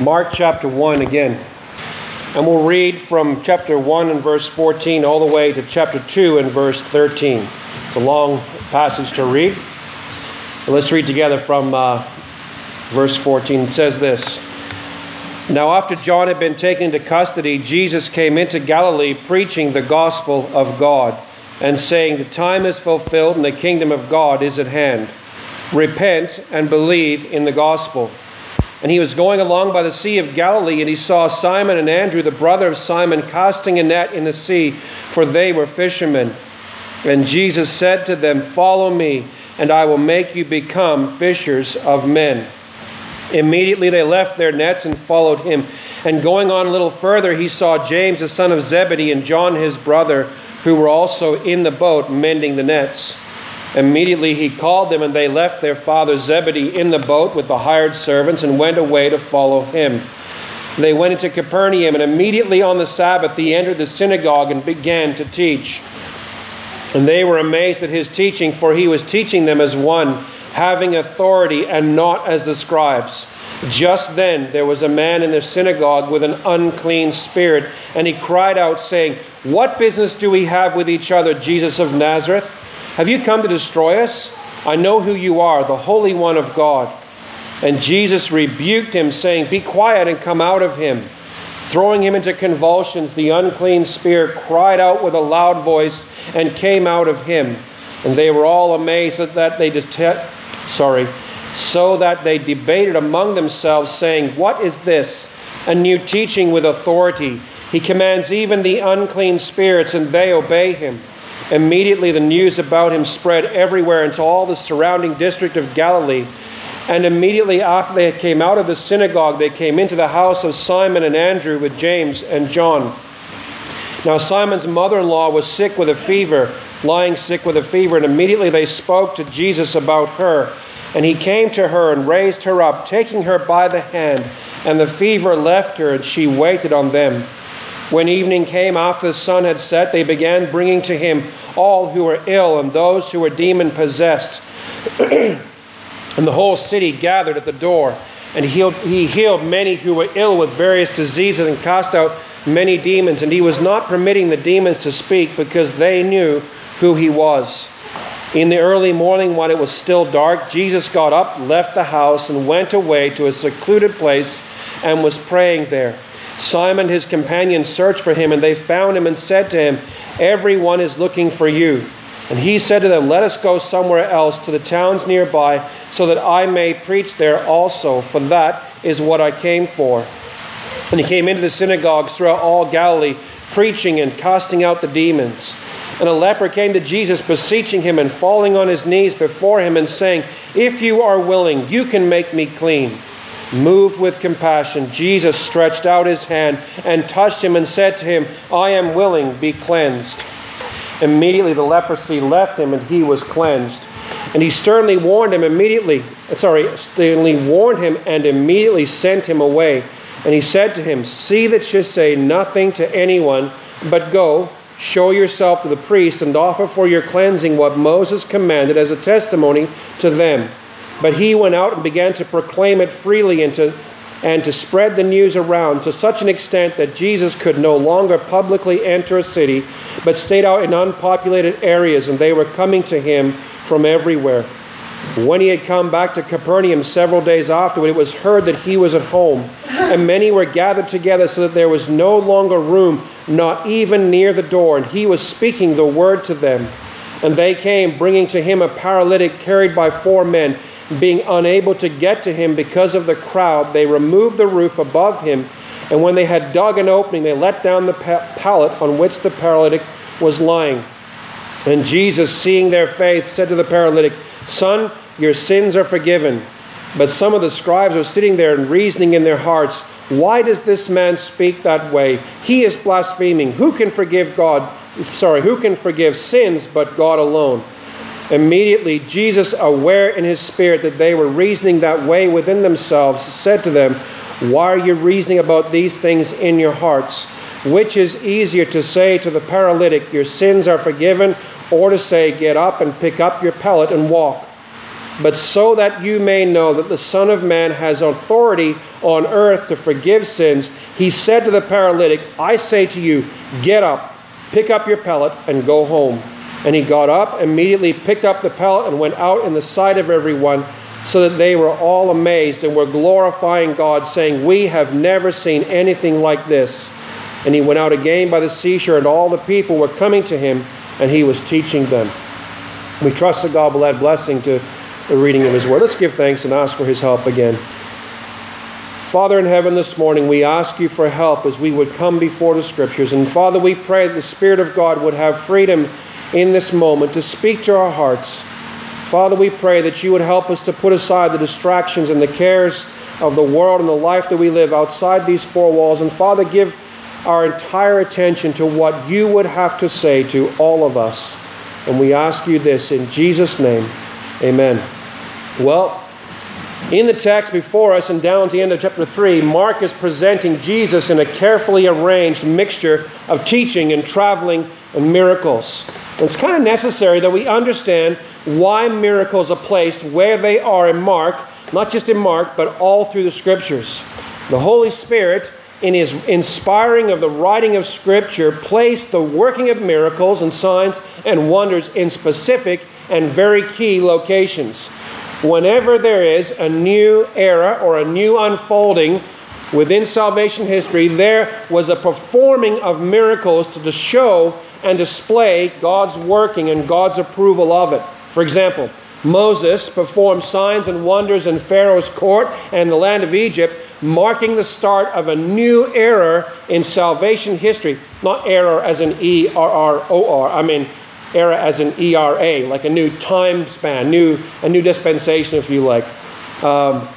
Mark chapter 1 again. And we'll read from chapter 1 and verse 14 all the way to chapter 2 and verse 13. It's a long passage to read. But let's read together from uh, verse 14. It says this Now, after John had been taken into custody, Jesus came into Galilee preaching the gospel of God and saying, The time is fulfilled and the kingdom of God is at hand. Repent and believe in the gospel. And he was going along by the Sea of Galilee, and he saw Simon and Andrew, the brother of Simon, casting a net in the sea, for they were fishermen. And Jesus said to them, Follow me, and I will make you become fishers of men. Immediately they left their nets and followed him. And going on a little further, he saw James, the son of Zebedee, and John, his brother, who were also in the boat mending the nets. Immediately he called them, and they left their father Zebedee in the boat with the hired servants and went away to follow him. They went into Capernaum, and immediately on the Sabbath he entered the synagogue and began to teach. And they were amazed at his teaching, for he was teaching them as one having authority and not as the scribes. Just then there was a man in the synagogue with an unclean spirit, and he cried out, saying, What business do we have with each other, Jesus of Nazareth? Have you come to destroy us? I know who you are, the Holy One of God. And Jesus rebuked him, saying, Be quiet and come out of him. Throwing him into convulsions, the unclean spirit cried out with a loud voice and came out of him. And they were all amazed at that they detect, sorry, so that they debated among themselves, saying, What is this? A new teaching with authority. He commands even the unclean spirits, and they obey him. Immediately the news about him spread everywhere into all the surrounding district of Galilee. And immediately after they came out of the synagogue, they came into the house of Simon and Andrew with James and John. Now Simon's mother in law was sick with a fever, lying sick with a fever, and immediately they spoke to Jesus about her. And he came to her and raised her up, taking her by the hand, and the fever left her, and she waited on them. When evening came after the sun had set, they began bringing to him all who were ill and those who were demon possessed. and the whole city gathered at the door. And he healed, he healed many who were ill with various diseases and cast out many demons. And he was not permitting the demons to speak because they knew who he was. In the early morning, when it was still dark, Jesus got up, left the house, and went away to a secluded place and was praying there. Simon, his companion, searched for him, and they found him and said to him, Everyone is looking for you. And he said to them, Let us go somewhere else to the towns nearby, so that I may preach there also, for that is what I came for. And he came into the synagogues throughout all Galilee, preaching and casting out the demons. And a leper came to Jesus, beseeching him and falling on his knees before him, and saying, If you are willing, you can make me clean. Moved with compassion, Jesus stretched out his hand and touched him and said to him, I am willing, be cleansed. Immediately the leprosy left him and he was cleansed. And he sternly warned him immediately, sorry, sternly warned him and immediately sent him away. And he said to him, See that you say nothing to anyone, but go, show yourself to the priest, and offer for your cleansing what Moses commanded as a testimony to them. But he went out and began to proclaim it freely and to, and to spread the news around to such an extent that Jesus could no longer publicly enter a city, but stayed out in unpopulated areas, and they were coming to him from everywhere. When he had come back to Capernaum several days afterward, it was heard that he was at home, and many were gathered together so that there was no longer room, not even near the door, and he was speaking the word to them. And they came, bringing to him a paralytic carried by four men. Being unable to get to him because of the crowd, they removed the roof above him, and when they had dug an opening, they let down the pallet on which the paralytic was lying. And Jesus, seeing their faith, said to the paralytic, Son, your sins are forgiven. But some of the scribes were sitting there and reasoning in their hearts, Why does this man speak that way? He is blaspheming. Who can forgive God? Sorry, who can forgive sins but God alone? Immediately, Jesus, aware in his spirit that they were reasoning that way within themselves, said to them, Why are you reasoning about these things in your hearts? Which is easier to say to the paralytic, Your sins are forgiven, or to say, Get up and pick up your pallet and walk? but so that you may know that the Son of Man has authority on earth to forgive sins, he said to the paralytic, I say to you, get up, pick up your pallet, and go home. And he got up, immediately picked up the pallet, and went out in the sight of everyone, so that they were all amazed and were glorifying God, saying, We have never seen anything like this. And he went out again by the seashore, and all the people were coming to him, and he was teaching them. We trust that God will add blessing to the reading of His Word. Let's give thanks and ask for His help again. Father in heaven, this morning we ask you for help as we would come before the Scriptures. And Father, we pray that the Spirit of God would have freedom in this moment to speak to our hearts. Father, we pray that you would help us to put aside the distractions and the cares of the world and the life that we live outside these four walls. And Father, give our entire attention to what you would have to say to all of us. And we ask you this in Jesus' name. Amen. Well, in the text before us and down to the end of chapter 3, Mark is presenting Jesus in a carefully arranged mixture of teaching and traveling and miracles. It's kind of necessary that we understand why miracles are placed where they are in Mark, not just in Mark, but all through the scriptures. The Holy Spirit in his inspiring of the writing of Scripture, placed the working of miracles and signs and wonders in specific and very key locations. Whenever there is a new era or a new unfolding within salvation history, there was a performing of miracles to show and display God's working and God's approval of it. For example, Moses performed signs and wonders in Pharaoh's court and the land of Egypt, marking the start of a new era in salvation history. Not era as in E R R O R, I mean era as an E R A, like a new time span, new, a new dispensation, if you like. Um,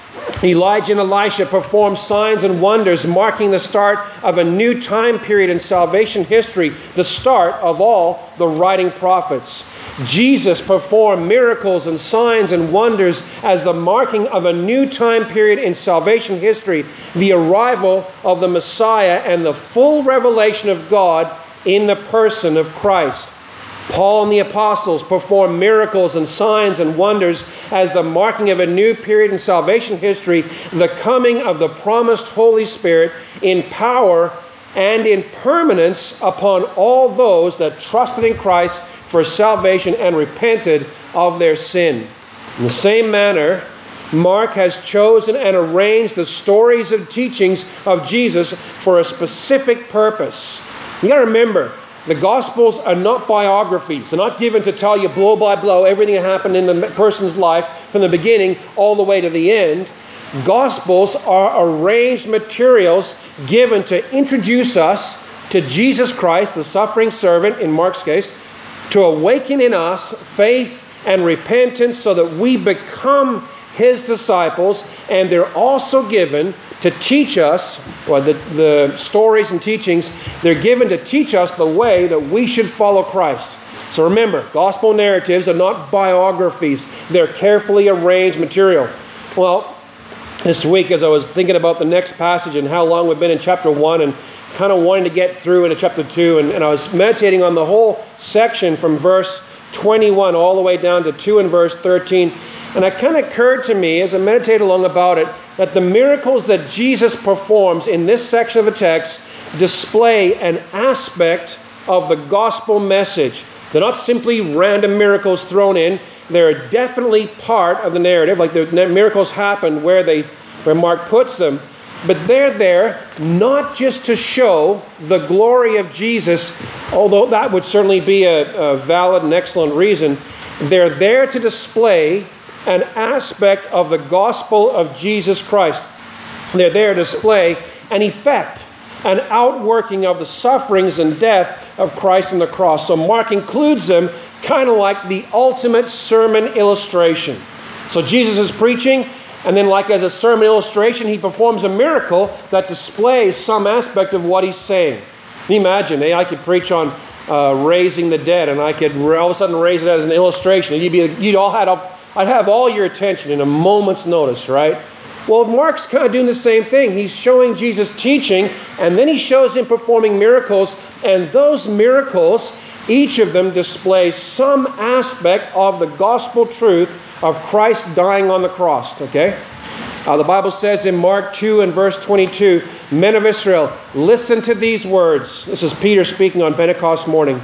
Elijah and Elisha performed signs and wonders, marking the start of a new time period in salvation history, the start of all the writing prophets. Jesus performed miracles and signs and wonders as the marking of a new time period in salvation history, the arrival of the Messiah and the full revelation of God in the person of Christ. Paul and the apostles performed miracles and signs and wonders as the marking of a new period in salvation history, the coming of the promised Holy Spirit in power and in permanence upon all those that trusted in Christ for salvation and repented of their sin. In the same manner, Mark has chosen and arranged the stories and teachings of Jesus for a specific purpose. You got to remember, the Gospels are not biographies. They're not given to tell you blow by blow everything that happened in the person's life from the beginning all the way to the end. Gospels are arranged materials given to introduce us to Jesus Christ, the suffering servant in Mark's case, to awaken in us faith and repentance so that we become his disciples, and they're also given to teach us, or the, the stories and teachings, they're given to teach us the way that we should follow Christ. So remember, gospel narratives are not biographies, they're carefully arranged material. Well, this week, as I was thinking about the next passage and how long we've been in chapter 1 and kind of wanting to get through into chapter 2, and, and I was meditating on the whole section from verse 21 all the way down to 2 and verse 13. And it kind of occurred to me as I meditated along about it that the miracles that Jesus performs in this section of the text display an aspect of the gospel message. They're not simply random miracles thrown in, they're definitely part of the narrative, like the miracles happen where they where Mark puts them. But they're there not just to show the glory of Jesus, although that would certainly be a, a valid and excellent reason. They're there to display an aspect of the gospel of Jesus Christ. They're there to display an effect, an outworking of the sufferings and death of Christ on the cross. So Mark includes them kind of like the ultimate sermon illustration. So Jesus is preaching, and then, like as a sermon illustration, he performs a miracle that displays some aspect of what he's saying. Imagine? Eh? I could preach on uh, raising the dead, and I could all of a sudden raise it as an illustration, you'd, be, you'd all had I'd have all your attention in a moment's notice, right? Well, Mark's kind of doing the same thing. He's showing Jesus teaching, and then he shows him performing miracles, and those miracles Each of them displays some aspect of the gospel truth of Christ dying on the cross, okay? Uh, the Bible says in Mark 2 and verse 22 Men of Israel, listen to these words. This is Peter speaking on Pentecost morning.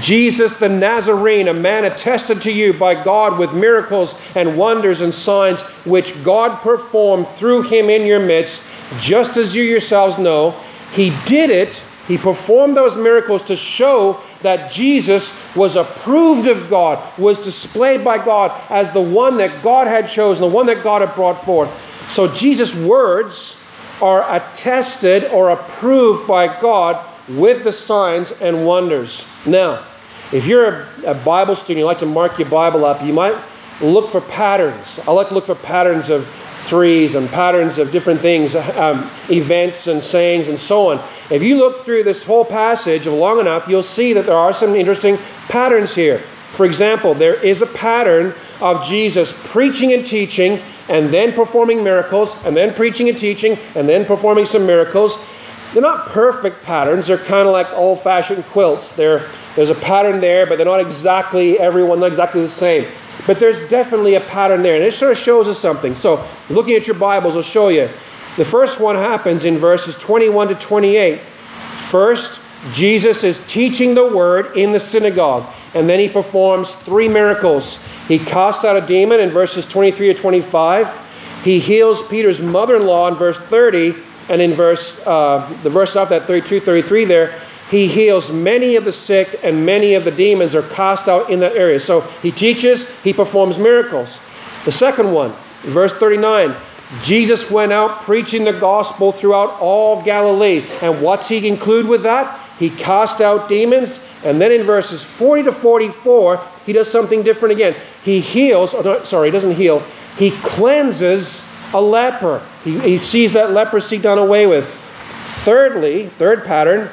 Jesus the Nazarene, a man attested to you by God with miracles and wonders and signs which God performed through him in your midst, just as you yourselves know. He did it, he performed those miracles to show that Jesus was approved of God, was displayed by God as the one that God had chosen, the one that God had brought forth. So Jesus' words are attested or approved by God with the signs and wonders. Now, if you're a, a, Bible student, you like to mark your Bible up, you might look for patterns. I like to look for patterns of threes and patterns of different things, um, events and sayings and so on. If you look through this whole passage long enough, you'll see that there are some interesting patterns here. For example, there is a pattern of Jesus preaching and teaching and then performing miracles and then preaching and teaching and then performing some miracles. They're not perfect patterns. They're kind of like old fashioned quilts. They're, there's a pattern there, but they're not exactly everyone, not exactly the same. But there's definitely a pattern there. And it sort of shows us something. So, looking at your Bibles will show you. The first one happens in verses 21 to 28. First, Jesus is teaching the word in the synagogue, and then he performs three miracles. He casts out a demon in verses 23 to 25. He heals Peter's mother in law in verse 30, and in verse uh, the verse after that, 32, 33 there, he heals many of the sick and many of the demons are cast out in that area. So he teaches, he performs miracles. The second one, verse 39, Jesus went out preaching the gospel throughout all Galilee. And what's he include with that? He cast out demons. And then in verses 40 to 44, he does something different again. He heals, oh no, sorry, he doesn't heal, he cleanses a leper. He, he sees that leprosy done away with. Thirdly, third pattern,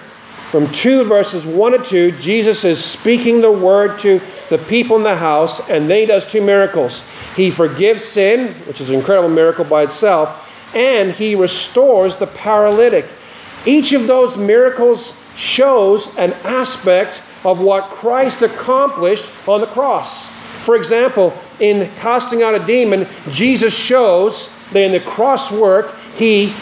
from 2 verses 1 to 2, Jesus is speaking the word to the people in the house, and then he does two miracles. He forgives sin, which is an incredible miracle by itself, and he restores the paralytic. Each of those miracles shows an aspect of what Christ accomplished on the cross. For example, in casting out a demon, Jesus shows that in the cross work, he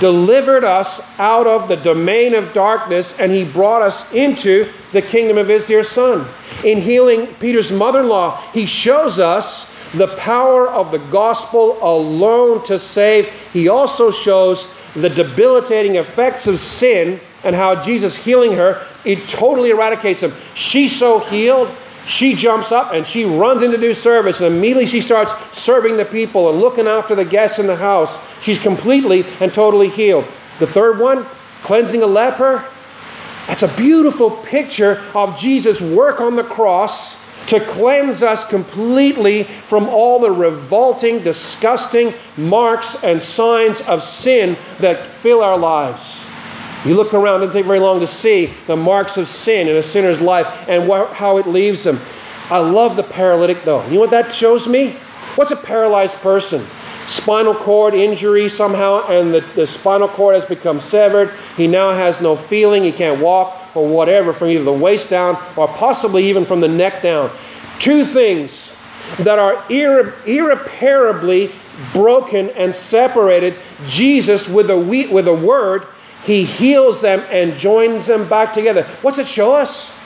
delivered us out of the domain of darkness and he brought us into the kingdom of his dear son. In healing Peter's mother in law, he shows us the power of the gospel alone to save. He also shows the debilitating effects of sin and how Jesus healing her, it totally eradicates them. She's so healed she jumps up and she runs into do service and immediately she starts serving the people and looking after the guests in the house. She's completely and totally healed. The third one, cleansing a leper. That's a beautiful picture of Jesus' work on the cross to cleanse us completely from all the revolting, disgusting marks and signs of sin that fill our lives. You look around, it doesn't take very long to see the marks of sin in a sinner's life and wh- how it leaves them. I love the paralytic, though. You know what that shows me? What's a paralyzed person? Spinal cord injury somehow, and the, the spinal cord has become severed. He now has no feeling. He can't walk or whatever from either the waist down or possibly even from the neck down. Two things that are irre- irreparably broken and separated. Jesus, with a, we- with a word, he heals them and joins them back together. What's it show us?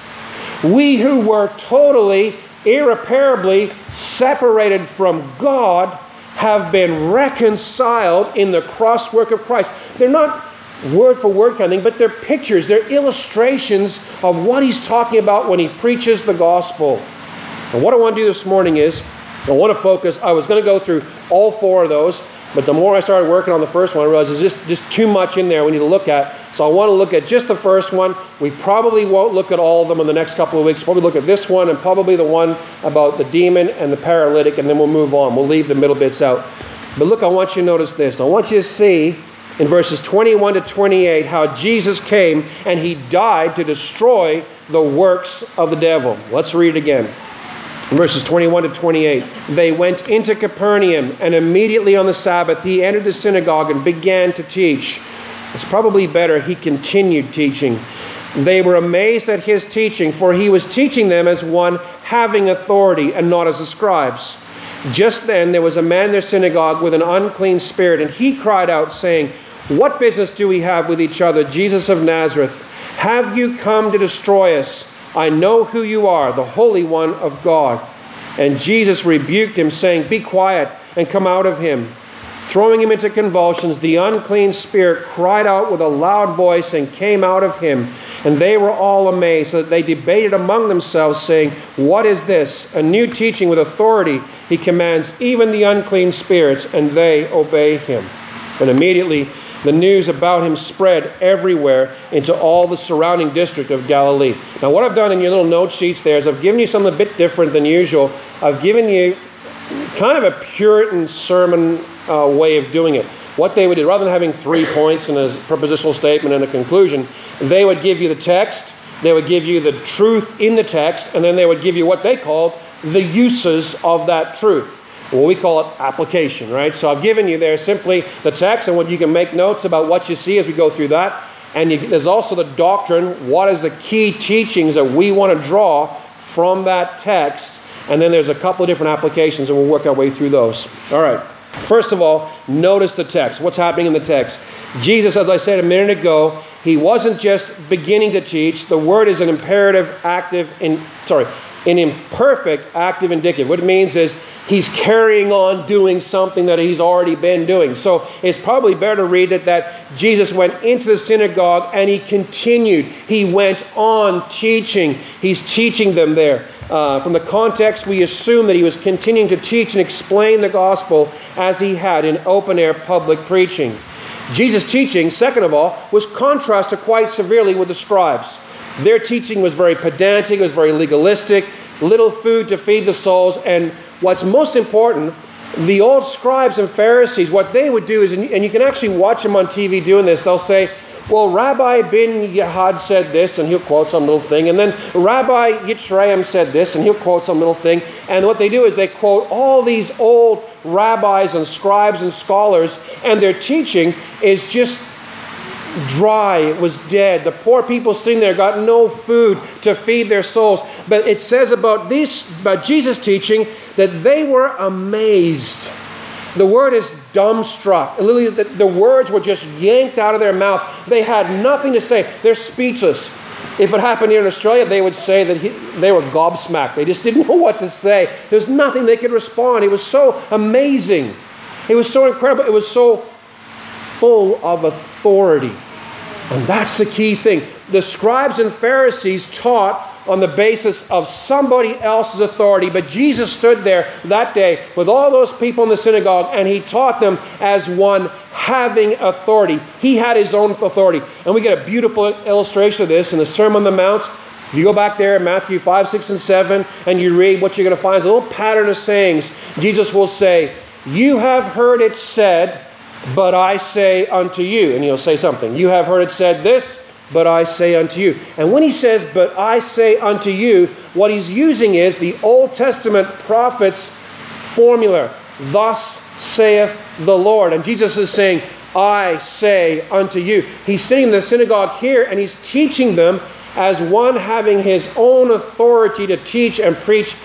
We who were totally, irreparably separated from God have been reconciled in the cross work of Christ. They're not word for word kind of thing, but they're pictures, they're illustrations of what he's talking about when he preaches the gospel. And what I want to do this morning is I want to focus, I was going to go through all four of those. But the more I started working on the first one, I realized there's just, just too much in there we need to look at. So I want to look at just the first one. We probably won't look at all of them in the next couple of weeks. Probably look at this one and probably the one about the demon and the paralytic, and then we'll move on. We'll leave the middle bits out. But look, I want you to notice this. I want you to see in verses 21 to 28 how Jesus came and he died to destroy the works of the devil. Let's read it again verses 21 to 28. They went into Capernaum, and immediately on the Sabbath he entered the synagogue and began to teach. It's probably better he continued teaching. They were amazed at his teaching, for he was teaching them as one having authority and not as the scribes. Just then there was a man in their synagogue with an unclean spirit, and he cried out, saying, What business do we have with each other, Jesus of Nazareth? Have you come to destroy us? I know who you are, the Holy One of God. And Jesus rebuked him, saying, Be quiet and come out of him. Throwing him into convulsions, the unclean spirit cried out with a loud voice and came out of him. And they were all amazed, so that they debated among themselves, saying, What is this? A new teaching with authority. He commands even the unclean spirits, and they obey him. And immediately the news about him spread everywhere into all the surrounding district of Galilee. Now, what I've done in your little note sheets there is I've given you something a bit different than usual. I've given you kind of a Puritan sermon uh, way of doing it. What they would do, rather than having three points and a prepositional statement and a conclusion, they would give you the text, they would give you the truth in the text, and then they would give you what they called the uses of that truth. Well, we call it application, right? So I've given you there simply the text and what you can make notes about what you see as we go through that. And you, there's also the doctrine. What is the key teachings that we want to draw from that text? And then there's a couple of different applications, and we'll work our way through those. All right. First of all, notice the text. What's happening in the text? Jesus, as I said a minute ago, he wasn't just beginning to teach. The word is an imperative, active, in sorry, an imperfect, active, indicative. What it means is he's carrying on doing something that he's already been doing. So it's probably better to read it that Jesus went into the synagogue and he continued. He went on teaching. He's teaching them there. Uh, from the context, we assume that he was continuing to teach and explain the gospel as he had in open air public preaching. Jesus' teaching, second of all, was contrasted quite severely with the scribes. Their teaching was very pedantic, it was very legalistic, little food to feed the souls, and what's most important, the old scribes and Pharisees, what they would do is, and you can actually watch them on TV doing this, they'll say, well, Rabbi bin Yahad said this, and he'll quote some little thing. And then Rabbi Yitzrayim said this, and he'll quote some little thing. And what they do is they quote all these old rabbis and scribes and scholars, and their teaching is just dry, it was dead. The poor people sitting there got no food to feed their souls. But it says about this, about Jesus' teaching, that they were amazed. The word is dumbstruck. Literally, the, the words were just yanked out of their mouth. They had nothing to say. They're speechless. If it happened here in Australia, they would say that he, they were gobsmacked. They just didn't know what to say. There's nothing they could respond. It was so amazing. It was so incredible. It was so full of authority. And that's the key thing. The scribes and Pharisees taught on the basis of somebody else's authority, but Jesus stood there that day with all those people in the synagogue and he taught them as one having authority. He had his own authority. And we get a beautiful illustration of this in the Sermon on the Mount. If you go back there in Matthew 5, 6, and 7 and you read, what you're going to find is a little pattern of sayings. Jesus will say, You have heard it said, but I say unto you, and he'll say something. You have heard it said this, but I say unto you. And when he says, but I say unto you, what he's using is the Old Testament prophet's formula. Thus saith the Lord. And Jesus is saying, I say unto you. He's sitting in the synagogue here and he's teaching them as one having his own authority to teach and preach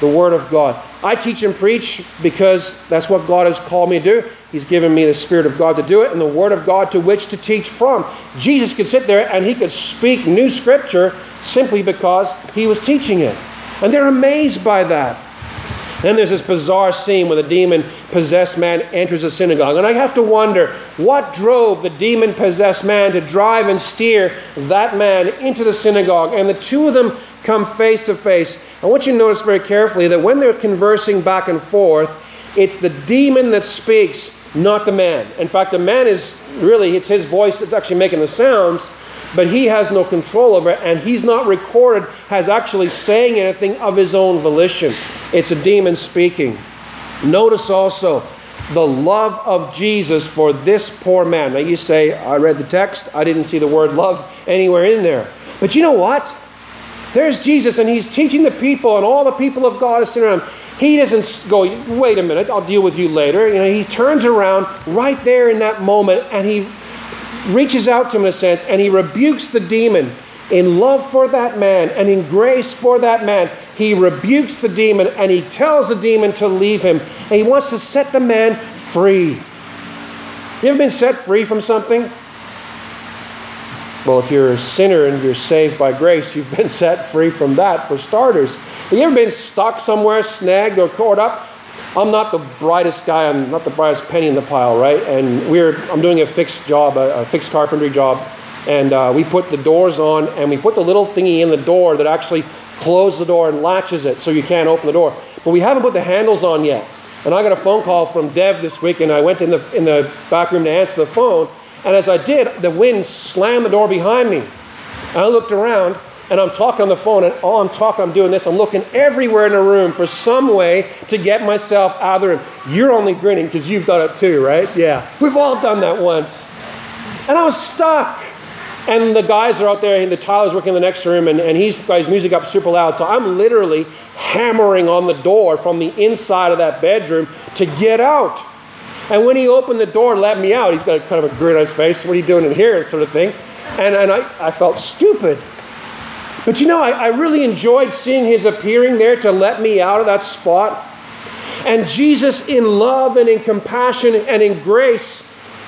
the Word of God. I teach and preach because that's what God has called me to do. He's given me the Spirit of God to do it and the Word of God to which to teach from. Jesus could sit there and he could speak new Scripture simply because he was teaching it. And they're amazed by that. Then there's this bizarre scene where the demon possessed man enters a synagogue. And I have to wonder what drove the demon possessed man to drive and steer that man into the synagogue. And the two of them come face to face. I want you to notice very carefully that when they're conversing back and forth, it's the demon that speaks, not the man. In fact, the man is really, it's his voice that's actually making the sounds but he has no control over it, and he's not recorded as actually saying anything of his own volition. It's a demon speaking. Notice also the love of Jesus for this poor man. Now you say, I read the text, I didn't see the word love anywhere in there. But you know what? There's Jesus, and he's teaching the people, and all the people of God are sitting around. He doesn't go, wait a minute, I'll deal with you later. You know, he turns around right there in that moment, and he reaches out to him in a sense and he rebukes the demon. in love for that man and in grace for that man, he rebukes the demon and he tells the demon to leave him. And he wants to set the man free. You ever been set free from something? Well, if you're a sinner and you're saved by grace, you've been set free from that for starters. Have you ever been stuck somewhere, snagged or caught up? I'm not the brightest guy, I'm not the brightest penny in the pile, right? And we're I'm doing a fixed job, a, a fixed carpentry job, and uh, we put the doors on and we put the little thingy in the door that actually closes the door and latches it so you can't open the door. But we haven't put the handles on yet. And I got a phone call from Dev this week, and I went in the in the back room to answer the phone. And as I did, the wind slammed the door behind me. And I looked around, and I'm talking on the phone, and all I'm talking, I'm doing this. I'm looking everywhere in the room for some way to get myself out of the room. You're only grinning because you've done it too, right? Yeah. We've all done that once. And I was stuck. And the guys are out there, and the tiler's working in the next room, and, and he's got his music up super loud. So I'm literally hammering on the door from the inside of that bedroom to get out. And when he opened the door and let me out, he's got kind of a grin on his face. What are you doing in here? Sort of thing. And, and I, I felt stupid. But you know, I, I really enjoyed seeing his appearing there to let me out of that spot. And Jesus, in love and in compassion and in grace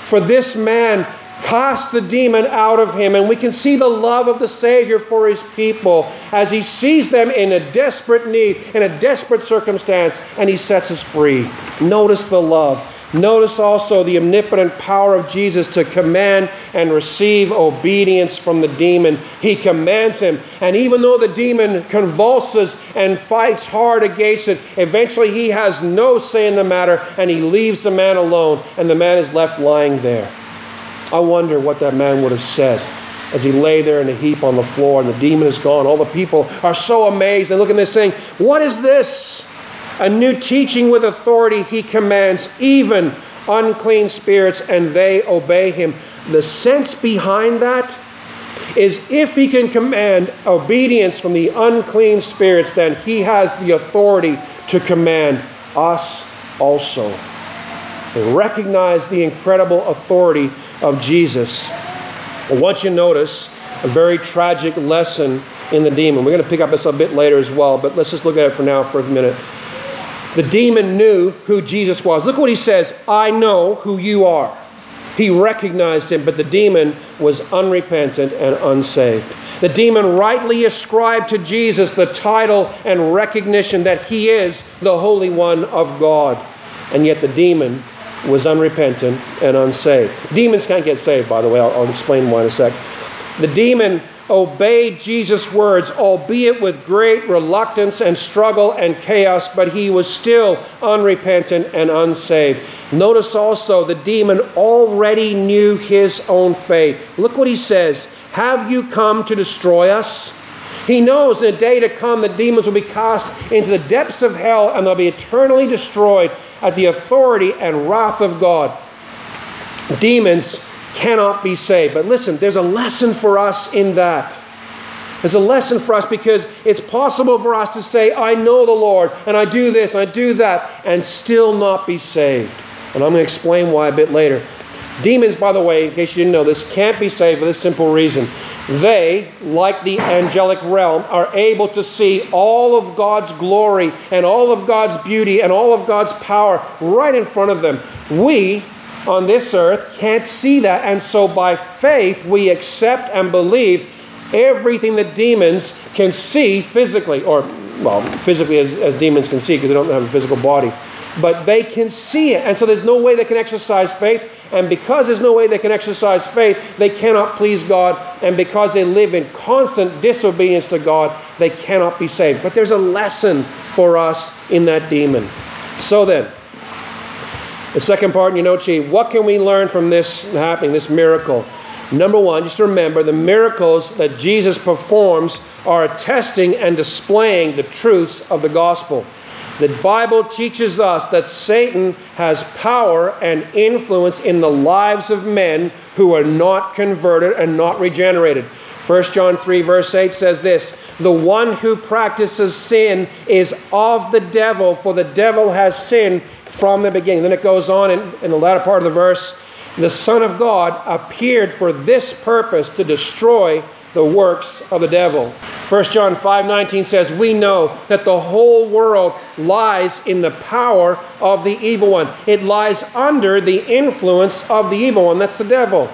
for this man, cast the demon out of him. And we can see the love of the Savior for his people as he sees them in a desperate need, in a desperate circumstance, and he sets us free. Notice the love. Notice also the omnipotent power of Jesus to command and receive obedience from the demon. He commands him. And even though the demon convulses and fights hard against it, eventually he has no say in the matter and he leaves the man alone, and the man is left lying there. I wonder what that man would have said as he lay there in a heap on the floor and the demon is gone. All the people are so amazed and looking at this saying, What is this? A new teaching with authority he commands, even unclean spirits, and they obey him. The sense behind that is if he can command obedience from the unclean spirits, then he has the authority to command us also. They recognize the incredible authority of Jesus. I want you to notice a very tragic lesson in the demon. We're going to pick up this a bit later as well, but let's just look at it for now for a minute. The demon knew who Jesus was. Look what he says I know who you are. He recognized him, but the demon was unrepentant and unsaved. The demon rightly ascribed to Jesus the title and recognition that he is the Holy One of God. And yet the demon was unrepentant and unsaved. Demons can't get saved, by the way. I'll, I'll explain why in a sec. The demon obeyed Jesus' words, albeit with great reluctance and struggle and chaos, but he was still unrepentant and unsaved. Notice also the demon already knew his own fate. Look what he says Have you come to destroy us? He knows in a day to come the demons will be cast into the depths of hell and they'll be eternally destroyed at the authority and wrath of God. Demons cannot be saved. But listen, there's a lesson for us in that. There's a lesson for us because it's possible for us to say, I know the Lord, and I do this, and I do that, and still not be saved. And I'm going to explain why a bit later. Demons, by the way, in case you didn't know this, can't be saved for this simple reason. They, like the angelic realm, are able to see all of God's glory and all of God's beauty and all of God's power right in front of them. We, on this earth, can't see that. And so by faith, we accept and believe everything that demons can see physically, or, well, physically as, as demons can see because they don't have a physical body but they can see it. And so there's no way they can exercise faith. And because there's no way they can exercise faith, they cannot please God. And because they live in constant disobedience to God, they cannot be saved. But there's a lesson for us in that demon. So then, the second part in your note sheet what can we learn from this happening, this miracle? Number one, just remember the miracles that Jesus performs are attesting and displaying the truths of the gospel. The Bible teaches us that Satan has power and influence in the lives of men who are not converted and not regenerated. 1 John 3, verse 8 says this The one who practices sin is of the devil, for the devil has sinned from the beginning. Then it goes on in, in the latter part of the verse the Son of God appeared for this purpose to destroy the works of the devil. 1 John 5:19 says, "We know that the whole world lies in the power of the evil one. It lies under the influence of the evil one. That's the devil."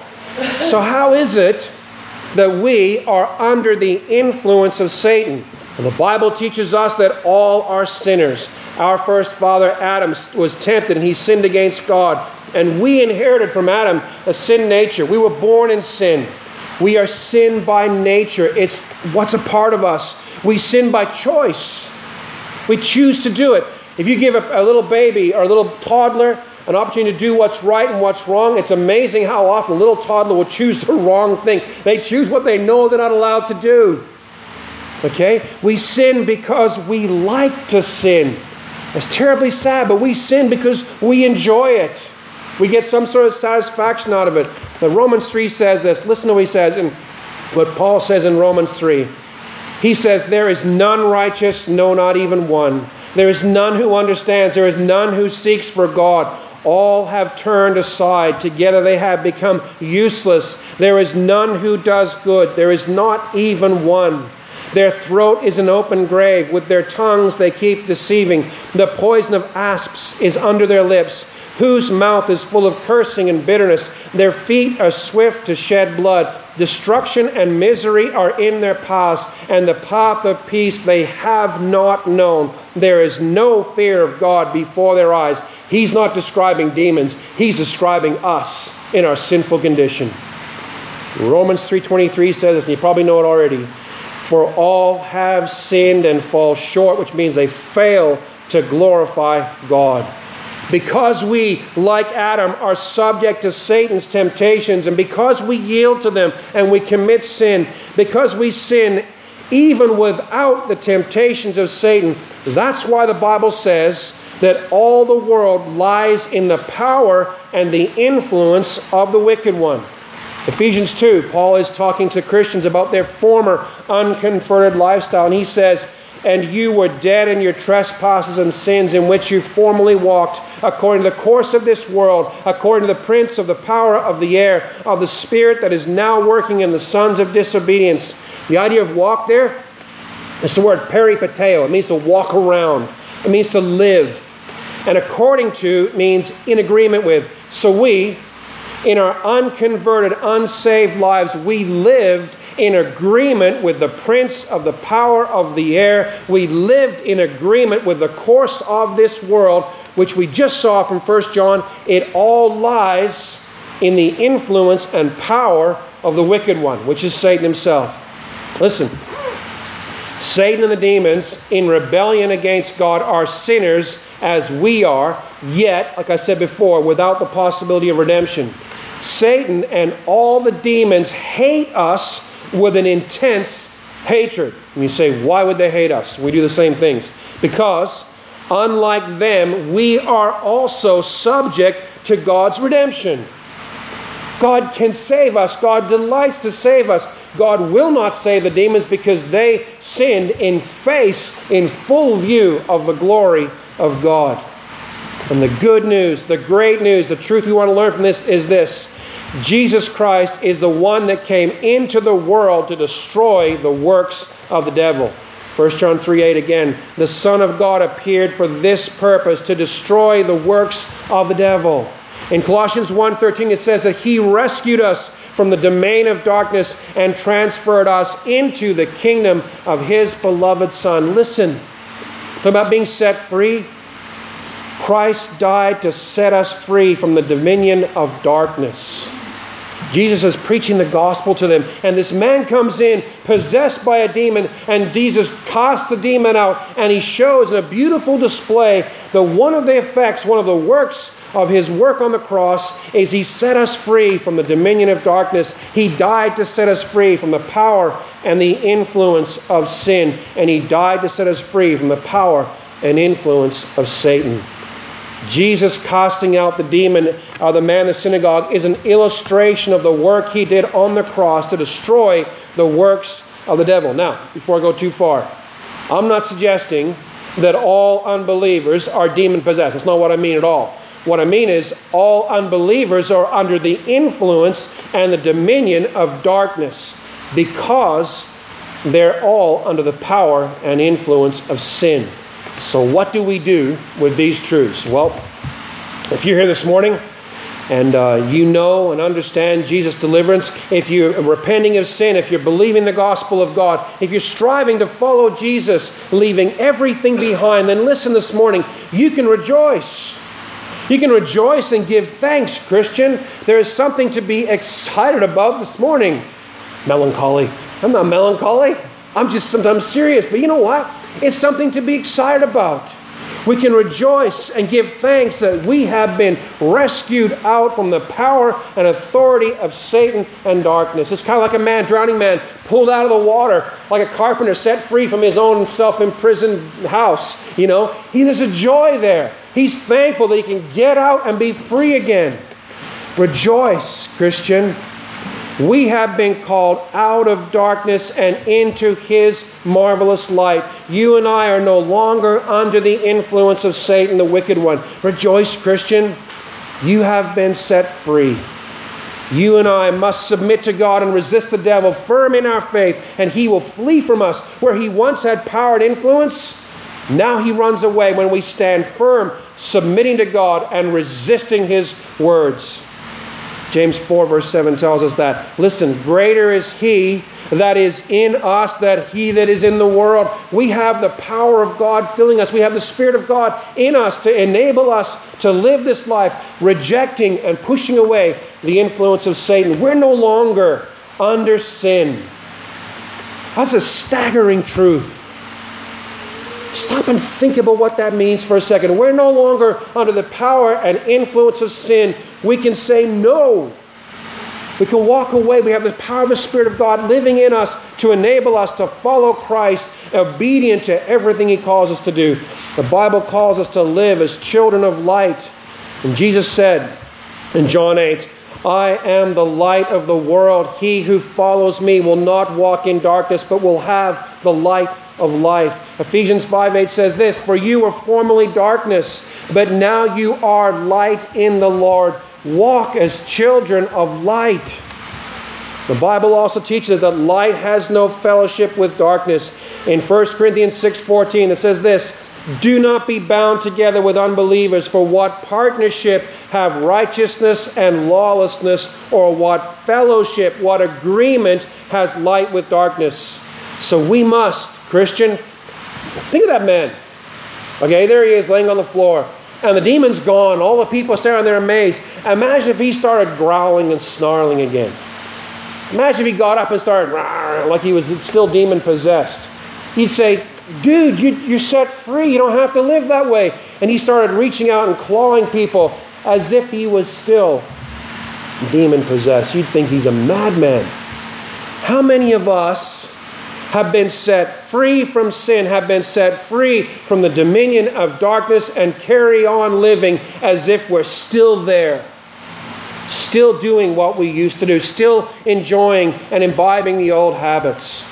So how is it that we are under the influence of Satan? Well, the Bible teaches us that all are sinners. Our first father Adam was tempted and he sinned against God, and we inherited from Adam a sin nature. We were born in sin. We are sin by nature. It's what's a part of us. We sin by choice. We choose to do it. If you give a, a, little baby or a little toddler an opportunity to do what's right and what's wrong, it's amazing how often a little toddler will choose the wrong thing. They choose what they know they're not allowed to do. Okay? We sin because we like to sin. It's terribly sad, but we sin because we enjoy it. We get some sort of satisfaction out of it. But Romans 3 says this. Listen to what he says in what Paul says in Romans 3. He says, There is none righteous, no, not even one. There is none who understands. There is none who seeks for God. All have turned aside. Together they have become useless. There is none who does good. There is not even one. Their throat is an open grave. With their tongues they keep deceiving. The poison of asps is under their lips whose mouth is full of cursing and bitterness. Their feet are swift to shed blood. Destruction and misery are in their paths, and the path of peace they have not known. There is no fear of God before their eyes. He's not describing demons, he's describing us in our sinful condition. Romans 3:23 says this, and you probably know it already. For all have sinned and fall short, which means they fail to glorify God because we, like Adam, are subject to Satan's temptations, and because we yield to them and we commit sin, because we sin even without the temptations of Satan, that's why the Bible says that all the world lies in the power and the influence of the wicked one. Ephesians 2, Paul is talking to Christians about their former unconverted lifestyle, and he says, and you were dead in your trespasses and sins in which you formerly walked, according to the course of this world, according to the prince of the power of the air, of the spirit that is now working in the sons of disobedience. The idea of walk there is the word peripateo. It means to walk around, it means to live. And according to means in agreement with. So we, in our unconverted, unsaved lives, we lived in agreement with the prince of the power of the air. We lived in agreement with the course of this world, which we just saw from 1 John. It all lies in the influence and power of the wicked one, which is Satan himself. Listen. Satan and the demons in rebellion against God are sinners as we are, yet, like I said before, without the possibility of redemption. Satan and all the demons hate us with an intense hatred. And you say, why would they hate us? We do the same things. Because, unlike them, we are also subject to God's redemption. God can save us. God delights to save us. God will not save the demons because they sinned in face, in full view of the glory of God. And the good news, the great news, the truth we want to learn from this is this Jesus Christ is the one that came into the world to destroy the works of the devil. 1 John 3 8 again, the Son of God appeared for this purpose, to destroy the works of the devil. In Colossians 1:13 it says that he rescued us from the domain of darkness and transferred us into the kingdom of his beloved Son. Listen, about being set free. Christ died to set us free from the dominion of darkness. Jesus is preaching the gospel to them, and this man comes in possessed by a demon, and Jesus casts the demon out, and he shows in a beautiful display that one of the effects, one of the works of his work on the cross is he set us free from the dominion of darkness. He died to set us free from the power and the influence of sin, and he died to set us free from the power and influence of Satan. Jesus casting out the demon, uh, the man in the synagogue, is an illustration of the work he did on the cross to destroy the works of the devil. Now, before I go too far, I'm not suggesting that all unbelievers are demon possessed. That's not what I mean at all. What I mean is, all unbelievers are under the influence and the dominion of darkness because they're all under the power and influence of sin. So, what do we do with these truths? Well, if you're here this morning and uh, you know and understand Jesus' deliverance, if you're repenting of sin, if you're believing the gospel of God, if you're striving to follow Jesus, leaving everything behind, then listen this morning. You can rejoice. You can rejoice and give thanks, Christian. There is something to be excited about this morning. Melancholy. I'm not melancholy. I'm just sometimes serious. But you know what? It's something to be excited about. We can rejoice and give thanks that we have been rescued out from the power and authority of Satan and darkness. It's kind of like a man, drowning man, pulled out of the water, like a carpenter set free from his own self imprisoned house. You know, he, there's a joy there. He's thankful that he can get out and be free again. Rejoice, Christian. We have been called out of darkness and into His marvelous light. You and I are no longer under the influence of Satan, the wicked one. Rejoice, Christian. You have been set free. You and I must submit to God and resist the devil, firm in our faith, and he will flee from us. Where he once had power and influence, now he runs away when we stand firm, submitting to God and resisting his words. James 4, verse 7 tells us that. Listen, greater is He that is in us than He that is in the world. We have the power of God filling us, we have the Spirit of God in us to enable us to live this life, rejecting and pushing away the influence of Satan. We're no longer under sin. That's a staggering truth. Stop and think about what that means for a second. We're no longer under the power and influence of sin. We can say no. We can walk away. We have the power of the Spirit of God living in us to enable us to follow Christ, obedient to everything He calls us to do. The Bible calls us to live as children of light. And Jesus said in John 8, I am the light of the world. He who follows me will not walk in darkness, but will have the light of life. Ephesians 5 8 says this For you were formerly darkness, but now you are light in the Lord. Walk as children of light. The Bible also teaches that light has no fellowship with darkness. In 1 Corinthians 6:14 it says this, do not be bound together with unbelievers, for what partnership have righteousness and lawlessness, or what fellowship, what agreement has light with darkness? So we must, Christian, think of that man. Okay, there he is laying on the floor, and the demon's gone. All the people are standing there amazed. Imagine if he started growling and snarling again. Imagine if he got up and started like he was still demon possessed. He'd say, Dude, you, you're set free. You don't have to live that way. And he started reaching out and clawing people as if he was still demon possessed. You'd think he's a madman. How many of us have been set free from sin, have been set free from the dominion of darkness, and carry on living as if we're still there? Still doing what we used to do, still enjoying and imbibing the old habits.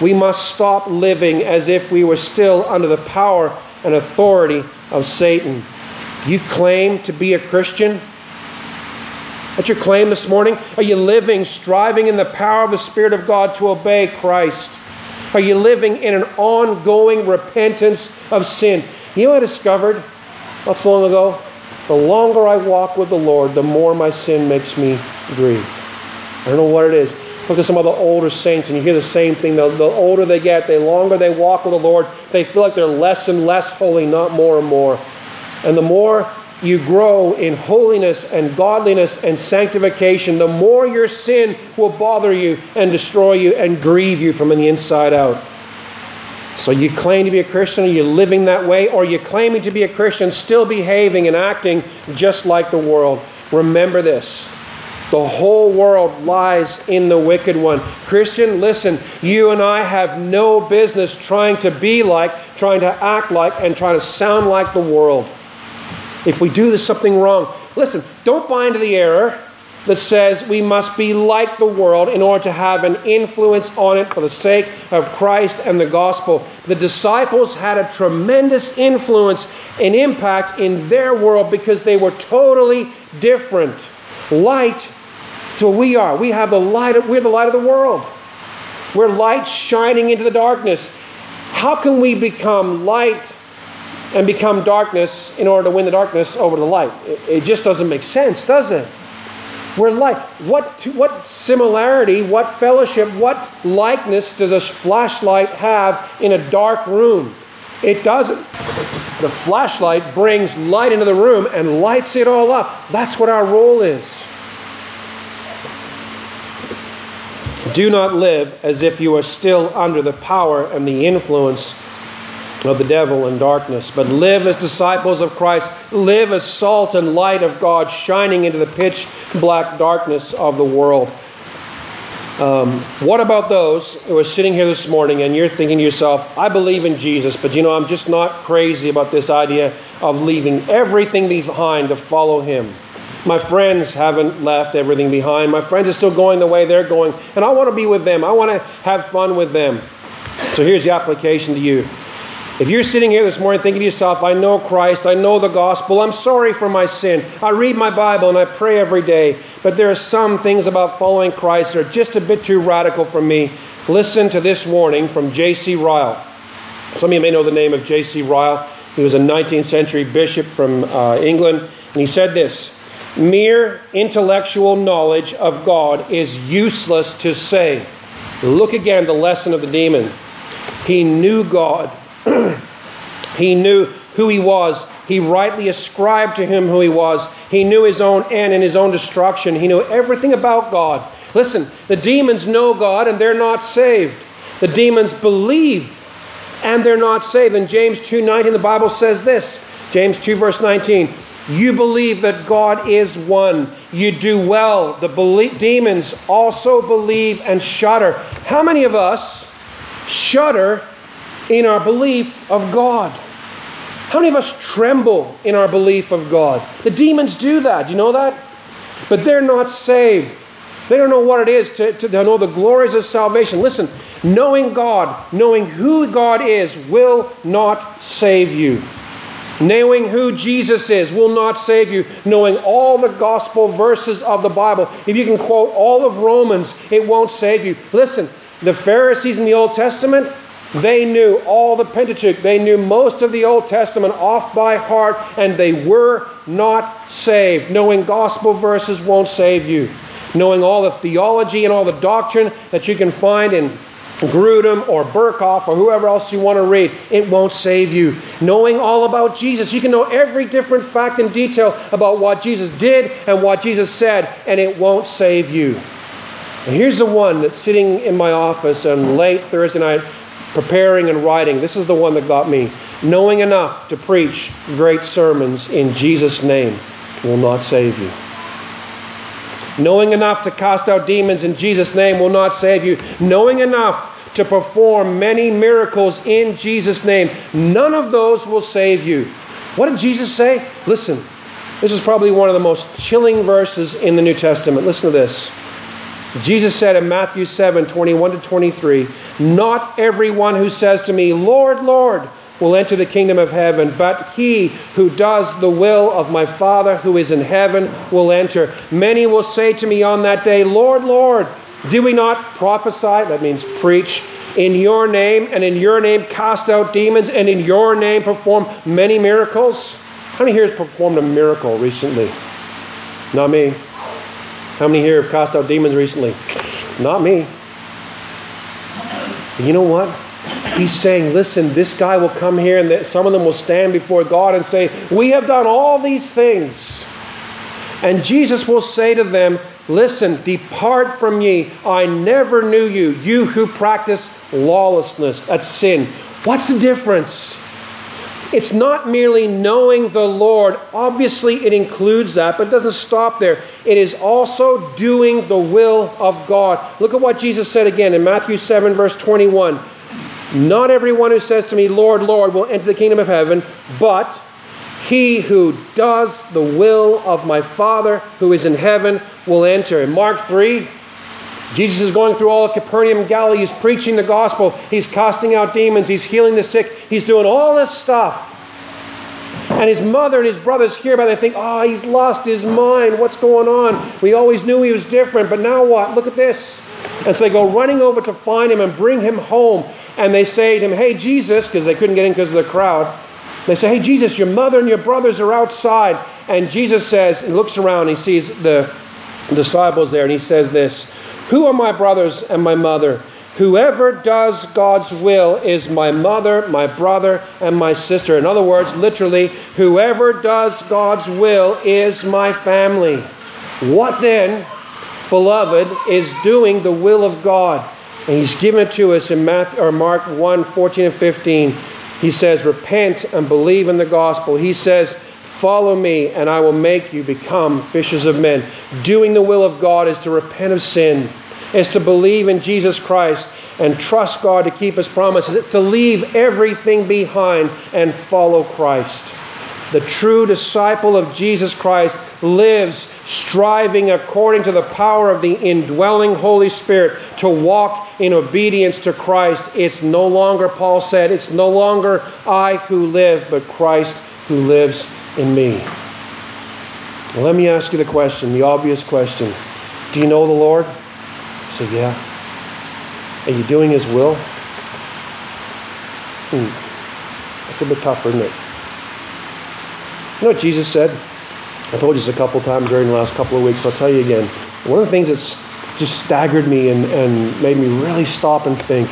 We must stop living as if we were still under the power and authority of Satan. You claim to be a Christian? That's your claim this morning? Are you living, striving in the power of the Spirit of God to obey Christ? Are you living in an ongoing repentance of sin? You know I discovered not so long ago? The longer I walk with the Lord, the more my sin makes me grieve. I don't know what it is. Look at some of the older saints, and you hear the same thing. The, the older they get, the longer they walk with the Lord, they feel like they're less and less holy, not more and more. And the more you grow in holiness and godliness and sanctification, the more your sin will bother you and destroy you and grieve you from the inside out. So you claim to be a Christian, are you living that way, or you claiming to be a Christian, still behaving and acting just like the world? Remember this. The whole world lies in the wicked one. Christian, listen, you and I have no business trying to be like, trying to act like, and trying to sound like the world. If we do this something wrong, listen, don't buy into the error. that says we must be like the world in order to have an influence on it for the sake of Christ and the gospel. The disciples had a tremendous influence and impact in their world because they were totally different. Light to we are. We have the light of, we're the light of the world. We're light shining into the darkness. How can we become light and become darkness in order to win the darkness over the light? It, it just doesn't make sense, does it? We're like, what, what similarity, what fellowship, what likeness does a flashlight have in a dark room? It doesn't. The flashlight brings light into the room and lights it all up. That's what our role is. Do not live as if you are still under the power and the influence of the devil and darkness, but live as disciples of Christ. Live as salt and light of God, shining into the pitch black darkness of the world. Um, what about those who are sitting here this morning and you're thinking to yourself, I believe in Jesus, but you know, I'm just not crazy about this idea of leaving everything behind to follow Him? My friends haven't left everything behind. My friends are still going the way they're going, and I want to be with them. I want to have fun with them. So here's the application to you. If you're sitting here this morning thinking to yourself, I know Christ, I know the gospel, I'm sorry for my sin, I read my Bible and I pray every day, but there are some things about following Christ that are just a bit too radical for me, listen to this warning from J.C. Ryle. Some of you may know the name of J.C. Ryle. He was a 19th century bishop from uh, England, and he said this Mere intellectual knowledge of God is useless to save. Look again the lesson of the demon. He knew God he knew who he was. He rightly ascribed to him who he was. He knew his own end and his own destruction. He knew everything about God. Listen, the demons know God and they're not saved. The demons believe and they're not saved. In James 2:19 the Bible says this. James 2 verse 19. You believe that God is one. You do well. The demons also believe and shudder. How many of us shudder in our belief of God. How many of us tremble in our belief of God? The demons do that. You know that? But they're not saved. They don't know what it is to, to, to, know the glories of salvation. Listen, knowing God, knowing who God is, will not save you. Knowing who Jesus is will not save you. Knowing all the gospel verses of the Bible, if you can quote all of Romans, it won't save you. Listen, the Pharisees in the Old Testament, they knew all the Pentateuch. They knew most of the Old Testament off by heart, and they were not saved. Knowing gospel verses won't save you. Knowing all the theology and all the doctrine that you can find in Grudem or Berkhof or whoever else you want to read, it won't save you. Knowing all about Jesus, you can know every different fact and detail about what Jesus did and what Jesus said, and it won't save you. And here's the one that's sitting in my office on late Thursday night preparing and writing. This is the one that got me. Knowing enough to preach great sermons in Jesus' name will not save you. Knowing enough to cast out demons in Jesus' name will not save you. Knowing enough to perform many miracles in Jesus' name, none of those will save you. What did Jesus say? Listen, this is probably one of the most chilling verses in the New Testament. Listen to this. Jesus said in Matthew 7 21 to 23, Not everyone who says to me, Lord, Lord, will enter the kingdom of heaven, but he who does the will of my Father who is in heaven will enter. Many will say to me on that day, Lord, Lord, do we not prophesy? That means preach. In your name and in your name cast out demons and in your name perform many miracles. How many here has performed a miracle recently? Not me. How many here have cast out demons recently? Not me. you know what? He's saying, listen, this guy will come here and some of them will stand before God and say, We have done all these things. And Jesus will say to them, Listen, depart from ye. I never knew you, you who practice lawlessness. That's sin. What's the difference? It's not merely knowing the Lord. Obviously, it includes that, but it doesn't stop there. It is also doing the will of God. Look at what Jesus said again in Matthew 7, verse 21. Not everyone who says to me, Lord, Lord, will enter the kingdom of heaven, but He who does the will of my Father who is in heaven will enter. In Mark 3, Jesus is going through all of Capernaum Galilee. He's preaching the gospel. He's casting out demons. He's healing the sick. He's doing all this stuff. And his mother and his brothers hear about it. They think, oh, he's lost his mind. What's going on? We always knew he was different, but now what? Look at this. And so they go running over to find him and bring him home. And they say to him, hey, Jesus, because they couldn't get in because of the crowd. They say, hey, Jesus, your mother and your brothers are outside. And Jesus says, and looks around, and he sees the disciples there, and he says this Who are my brothers and my mother? Whoever does God's will is my mother, my brother, and my sister. In other words, literally, whoever does God's will is my family. What then, beloved, is doing the will of God? And he's given it to us in Matthew, or Mark 1 14 and 15. He says, Repent and believe in the gospel. He says, Follow me, and I will make you become fishers of men. Doing the will of God is to repent of sin is to believe in Jesus Christ and trust God to keep His promises. It's to leave everything behind and follow Christ. The true disciple of Jesus Christ lives striving according to the power of the indwelling Holy Spirit to walk in obedience to Christ. It's no longer, Paul said, it's no longer I who live, but Christ who lives in me. let me ask you the question, the obvious question Do you know the Lord? I said, Yeah. Are you doing His will? Hmm. It's a bit tougher, isn't it? You know what Jesus said? I told you this a couple times during the last couple of weeks, but I'll tell you again. One of the things that's just staggered me and, and made me really stop and think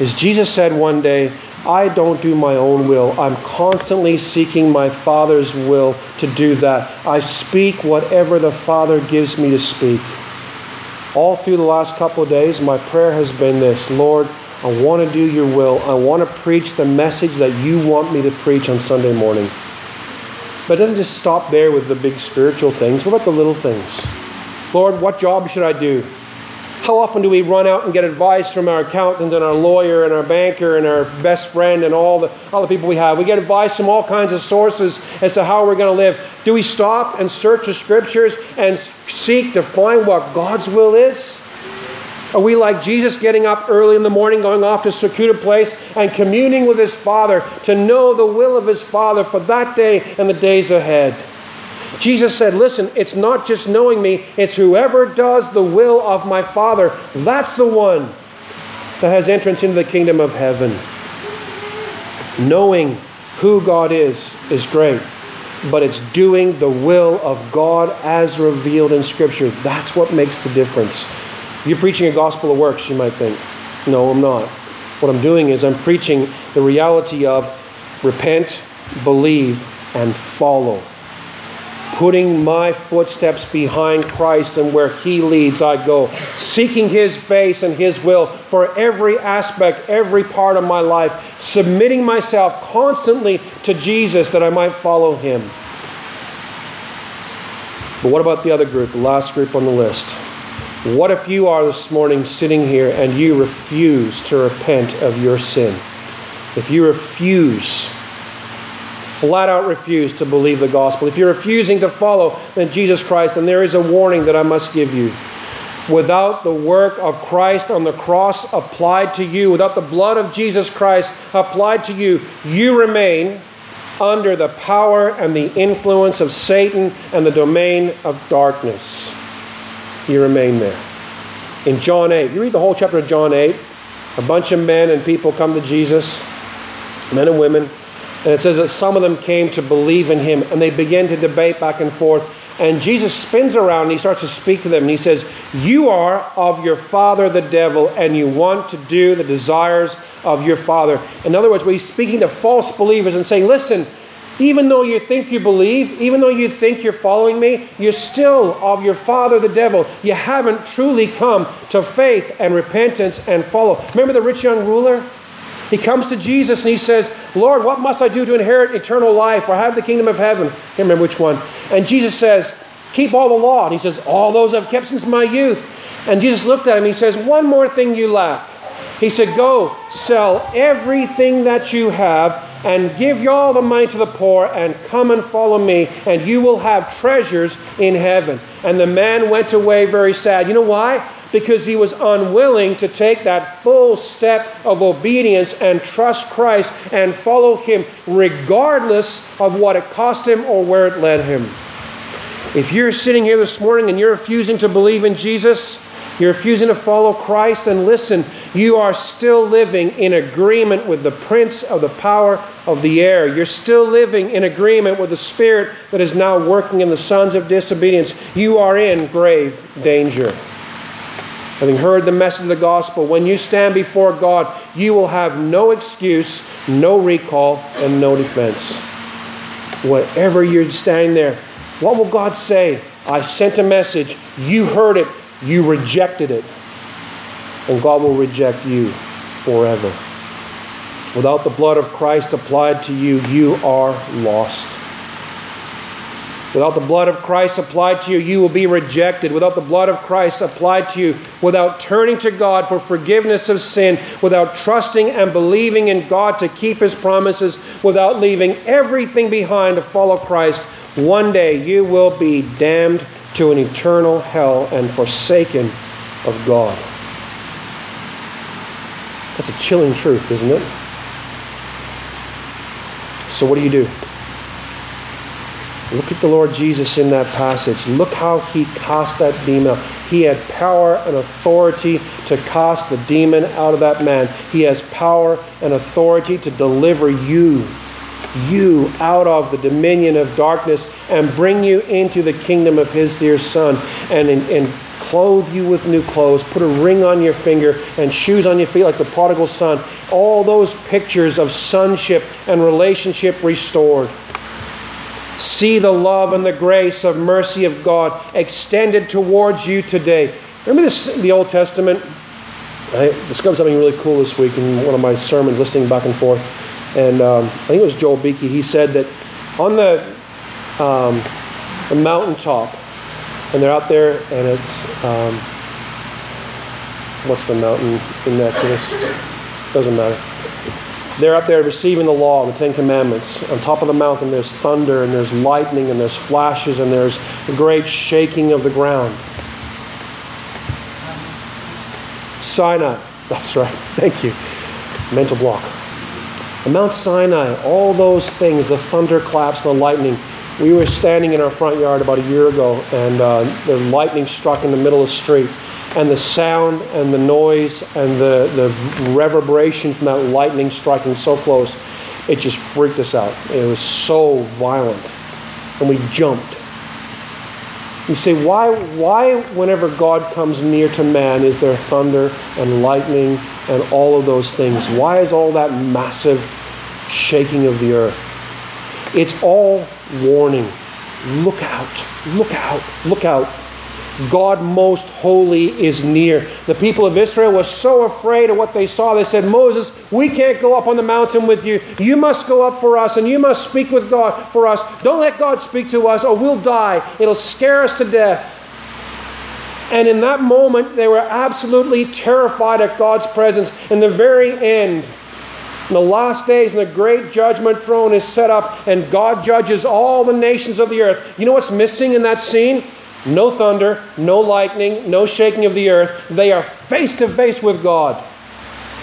is Jesus said one day, I don't do my own will. I'm constantly seeking my Father's will to do that. I speak whatever the Father gives me to speak all through the last couple of days, my prayer has been this Lord, I want to do your will. I want to preach the message that you want me to preach on Sunday morning. But it doesn't just stop there with the big spiritual things. What about the little things? Lord, what job should I do? How often do we run out and get advice from our accountant and our lawyer and our banker and our best friend and all the, all the people we have? We get advice from all kinds of sources as to how we're going to live. Do we stop and search the scriptures and seek to find what God's will is? Are we like Jesus getting up early in the morning, going off to a secluded place and communing with his Father to know the will of his Father for that day and the days ahead? Jesus said, Listen, it's not just knowing me, it's whoever does the will of my Father. That's the one that has entrance into the kingdom of heaven. Knowing who God is is great, but it's doing the will of God as revealed in Scripture. That's what makes the difference. You're preaching a gospel of works, you might think. No, I'm not. What I'm doing is I'm preaching the reality of repent, believe, and follow putting my footsteps behind Christ and where He leads, I go, seeking His face and His will for every aspect, every part of my life, submitting myself constantly to Jesus that I might follow Him. But what about the other group, the last group on the list? What if you are this morning sitting here and you refuse to repent of your sin? If you refuse flat out refuse to believe the gospel, if you're refusing to follow then Jesus Christ, then there is a warning that I must give you. Without the work of Christ on the cross applied to you, without the blood of Jesus Christ applied to you, you remain under the power and the influence of Satan and the domain of darkness. You remain there. In John 8, you read the whole chapter of John 8, a bunch of men and people come to Jesus, men and women and it says that some of them came to believe in him and they began to debate back and forth. And Jesus spins around and he starts to speak to them. And he says, You are of your father the devil, and you want to do the desires of your father. In other words, he's speaking to false believers and saying, Listen, even though you think you believe, even though you think you're following me, you're still of your father the devil. You haven't truly come to faith and repentance and follow. Remember the rich young ruler? He comes to Jesus and he says, Lord, what must I do to inherit eternal life or have the kingdom of heaven? Can't remember which one. And Jesus says, Keep all the law. And he says, All those I've kept since my youth. And Jesus looked at him. He says, One more thing you lack. He said, Go sell everything that you have and give all the money to the poor and come and follow me, and you will have treasures in heaven. And the man went away very sad. You know why? Because he was unwilling to take that full step of obedience and trust Christ and follow him, regardless of what it cost him or where it led him. If you're sitting here this morning and you're refusing to believe in Jesus, you're refusing to follow Christ, and listen, you are still living in agreement with the prince of the power of the air. You're still living in agreement with the spirit that is now working in the sons of disobedience. You are in grave danger. Having heard the message of the gospel, when you stand before God, you will have no excuse, no recall, and no defense. Whatever you're standing there, what will God say? I sent a message, you heard it, you rejected it, and God will reject you forever. Without the blood of Christ applied to you, you are lost. Without the blood of Christ applied to you, you will be rejected. Without the blood of Christ applied to you, without turning to God for forgiveness of sin, without trusting and believing in God to keep His promises, without leaving everything behind to follow Christ, one day you will be damned to an eternal hell and forsaken of God. That's a chilling truth, isn't it? So, what do you do? Look at the Lord Jesus in that passage. Look how he cast that demon out. He had power and authority to cast the demon out of that man. He has power and authority to deliver you you out of the dominion of darkness and bring you into the kingdom of his dear Son and, and clothe you with new clothes, put a ring on your finger and shoes on your feet like the prodigal son. All those pictures of sonship and relationship restored. See the love and the grace of mercy of God extended towards you today. Remember this, the Old Testament? I discovered something really cool this week in one of my sermons, listening back and forth. And um, I think it was Joel Beeke. He said that on the, um, the mountaintop, and they're out there, and it's um, what's the mountain in Exodus? Doesn't matter. They're up there receiving the law, the Ten Commandments. On top of the mountain, there's thunder, and there's lightning, and there's flashes, and there's a great shaking of the ground. Sinai. That's right. Thank you. Mental block. Mount Sinai, all those things, the thunderclaps, the lightning. We were standing in our front yard about a year ago, and uh, the lightning struck in the middle of the street. And the sound and the noise and the, the reverberation from that lightning striking so close, it just freaked us out. It was so violent. And we jumped. You say, why, why, whenever God comes near to man, is there thunder and lightning and all of those things? Why is all that massive shaking of the earth? It's all warning. Look out, look out, look out. God most holy is near. The people of Israel were so afraid of what they saw. They said, Moses, we can't go up on the mountain with you. You must go up for us and you must speak with God for us. Don't let God speak to us or we'll die. It'll scare us to death. And in that moment, they were absolutely terrified at God's presence. In the very end, in the last days, and the great judgment throne is set up, and God judges all the nations of the earth. You know what's missing in that scene? No thunder, no lightning, no shaking of the earth. They are face to face with God.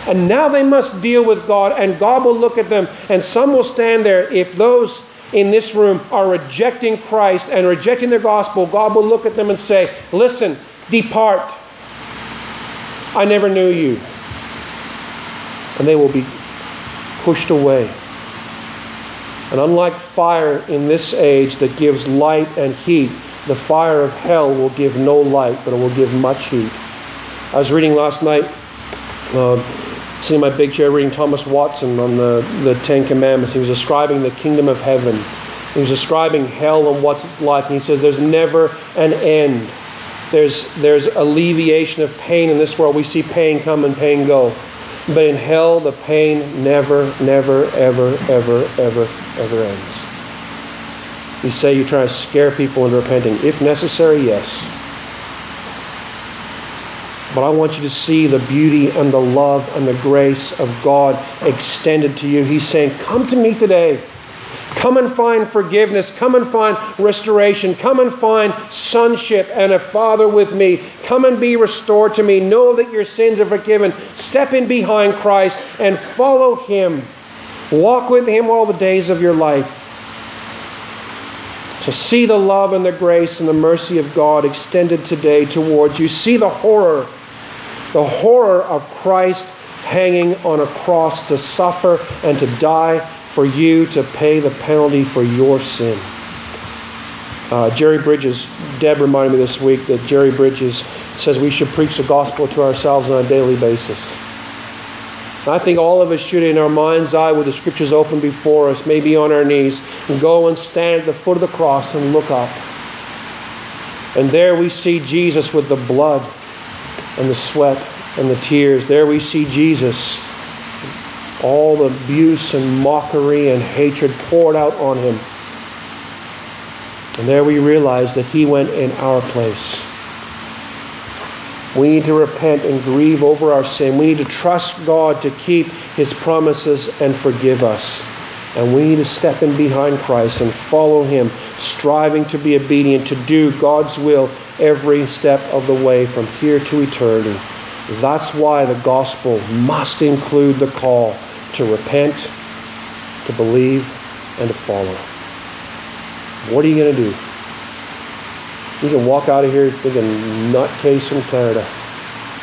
And now they must deal with God, and God will look at them, and some will stand there. If those in this room are rejecting Christ and rejecting the gospel, God will look at them and say, Listen, depart. I never knew you. And they will be pushed away. And unlike fire in this age that gives light and heat, the fire of hell will give no light, but it will give much heat. I was reading last night, uh, sitting in my big chair, reading Thomas Watson on the, the Ten Commandments. He was describing the kingdom of heaven. He was describing hell and what it's like. And he says there's never an end. There's, there's alleviation of pain in this world. We see pain come and pain go. But in hell, the pain never, never, ever, ever, ever, ever ends. You say you're trying to scare people into repenting. If necessary, yes. But I want you to see the beauty and the love and the grace of God extended to you. He's saying, Come to me today. Come and find forgiveness. Come and find restoration. Come and find sonship and a father with me. Come and be restored to me. Know that your sins are forgiven. Step in behind Christ and follow him. Walk with him all the days of your life. So see the love and the grace and the mercy of God extended today towards you. See the horror, the horror of Christ hanging on a cross to suffer and to die for you to pay the penalty for your sin. Uh, Jerry Bridges, Deb reminded me this week that Jerry Bridges says we should preach the gospel to ourselves on a daily basis. I think all of us should, in our mind's eye, with the scriptures open before us, maybe on our knees, and go and stand at the foot of the cross and look up. And there we see Jesus with the blood and the sweat and the tears. There we see Jesus all the abuse and mockery and hatred poured out on him. And there we realize that he went in our place. We need to repent and grieve over our sin. We need to trust God to keep his promises and forgive us. And we need to step in behind Christ and follow him, striving to be obedient, to do God's will every step of the way from here to eternity. That's why the gospel must include the call to repent, to believe, and to follow. What are you going to do? You can walk out of here thinking nutcase from Canada.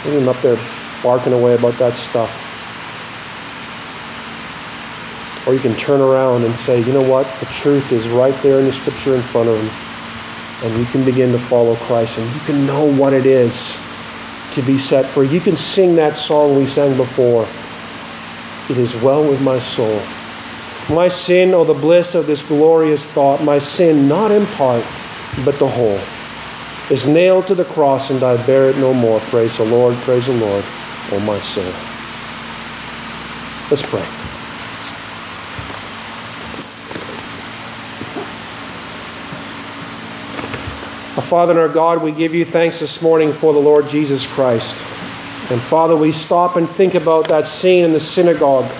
Look him up there barking away about that stuff. Or you can turn around and say, you know what? The truth is right there in the scripture in front of him. And you can begin to follow Christ and you can know what it is to be set free. You can sing that song we sang before. It is well with my soul. My sin, oh, the bliss of this glorious thought, my sin, not in part, but the whole, is nailed to the cross, and I bear it no more. Praise the Lord, praise the Lord, oh, my soul. Let's pray. Our Father and our God, we give you thanks this morning for the Lord Jesus Christ. And Father, we stop and think about that scene in the synagogue.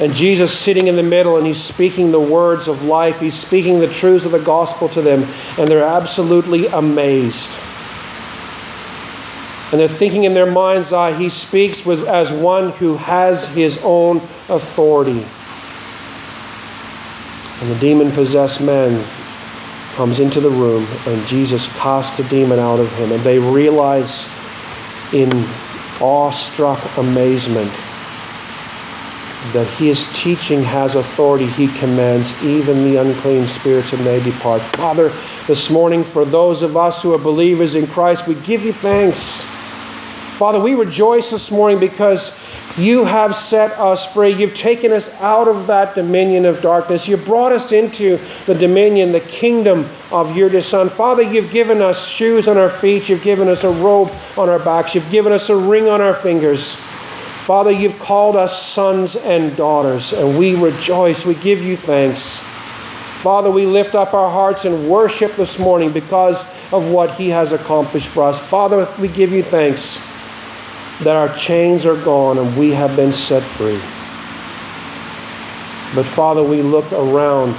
And Jesus sitting in the middle and he's speaking the words of life. He's speaking the truths of the gospel to them. And they're absolutely amazed. And they're thinking in their mind's eye, he speaks with, as one who has his own authority. And the demon possessed man comes into the room and Jesus casts the demon out of him. And they realize in awestruck amazement that his teaching has authority. He commands even the unclean spirits and they depart. Father, this morning, for those of us who are believers in Christ, we give you thanks. Father, we rejoice this morning because you have set us free. You've taken us out of that dominion of darkness. You brought us into the dominion, the kingdom of your Son. Father, you've given us shoes on our feet. You've given us a robe on our backs. You've given us a ring on our fingers. Father, you've called us sons and daughters, and we rejoice. We give you thanks. Father, we lift up our hearts and worship this morning because of what He has accomplished for us. Father, we give you thanks that our chains are gone and we have been set free. But Father, we look around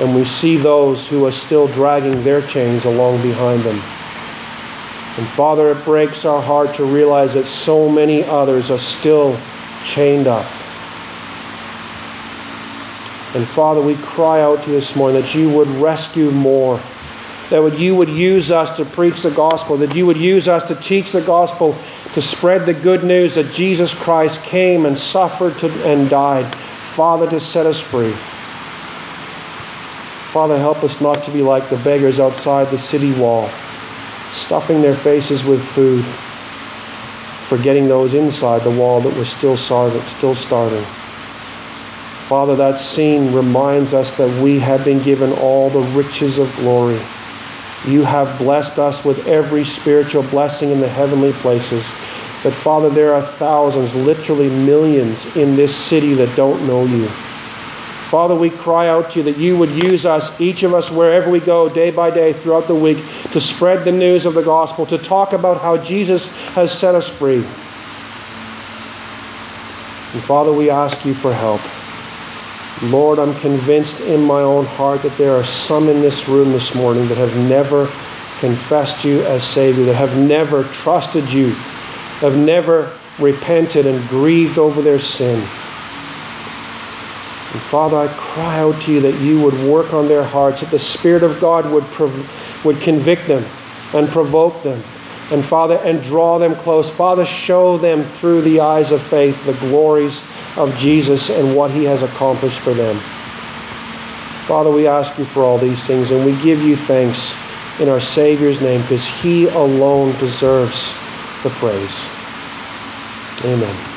and we see those who are still dragging their chains along behind them. And Father, it breaks our heart to realize that so many others are still chained up. And Father, we cry out to you this morning that you would rescue more that you would use us to preach the gospel, that you would use us to teach the gospel, to spread the good news that Jesus Christ came and suffered to, and died, Father, to set us free. Father, help us not to be like the beggars outside the city wall, stuffing their faces with food, forgetting those inside the wall that were still starving. Still starving. Father, that scene reminds us that we have been given all the riches of glory you have blessed us with every spiritual blessing in the heavenly places. But Father, there are thousands, literally millions, in this city that don't know you. Father, we cry out to you that you would use us, each of us, wherever we go, day by day throughout the week, to spread the news of the gospel, to talk about how Jesus has set us free. And Father, we ask you for help. Lord, I'm convinced in my own heart that there are some in this room this morning that have never confessed you as Savior, that have never trusted you, have never repented and grieved over their sin. And Father, I cry out to you that you would work on their hearts, that the Spirit of God would, prov- would convict them and provoke them and Father, and draw them close. Father, show them through the eyes of faith the glories of Jesus and what he has accomplished for them. Father, we ask you for all these things, and we give you thanks in our Savior's name because he alone deserves the praise. Amen.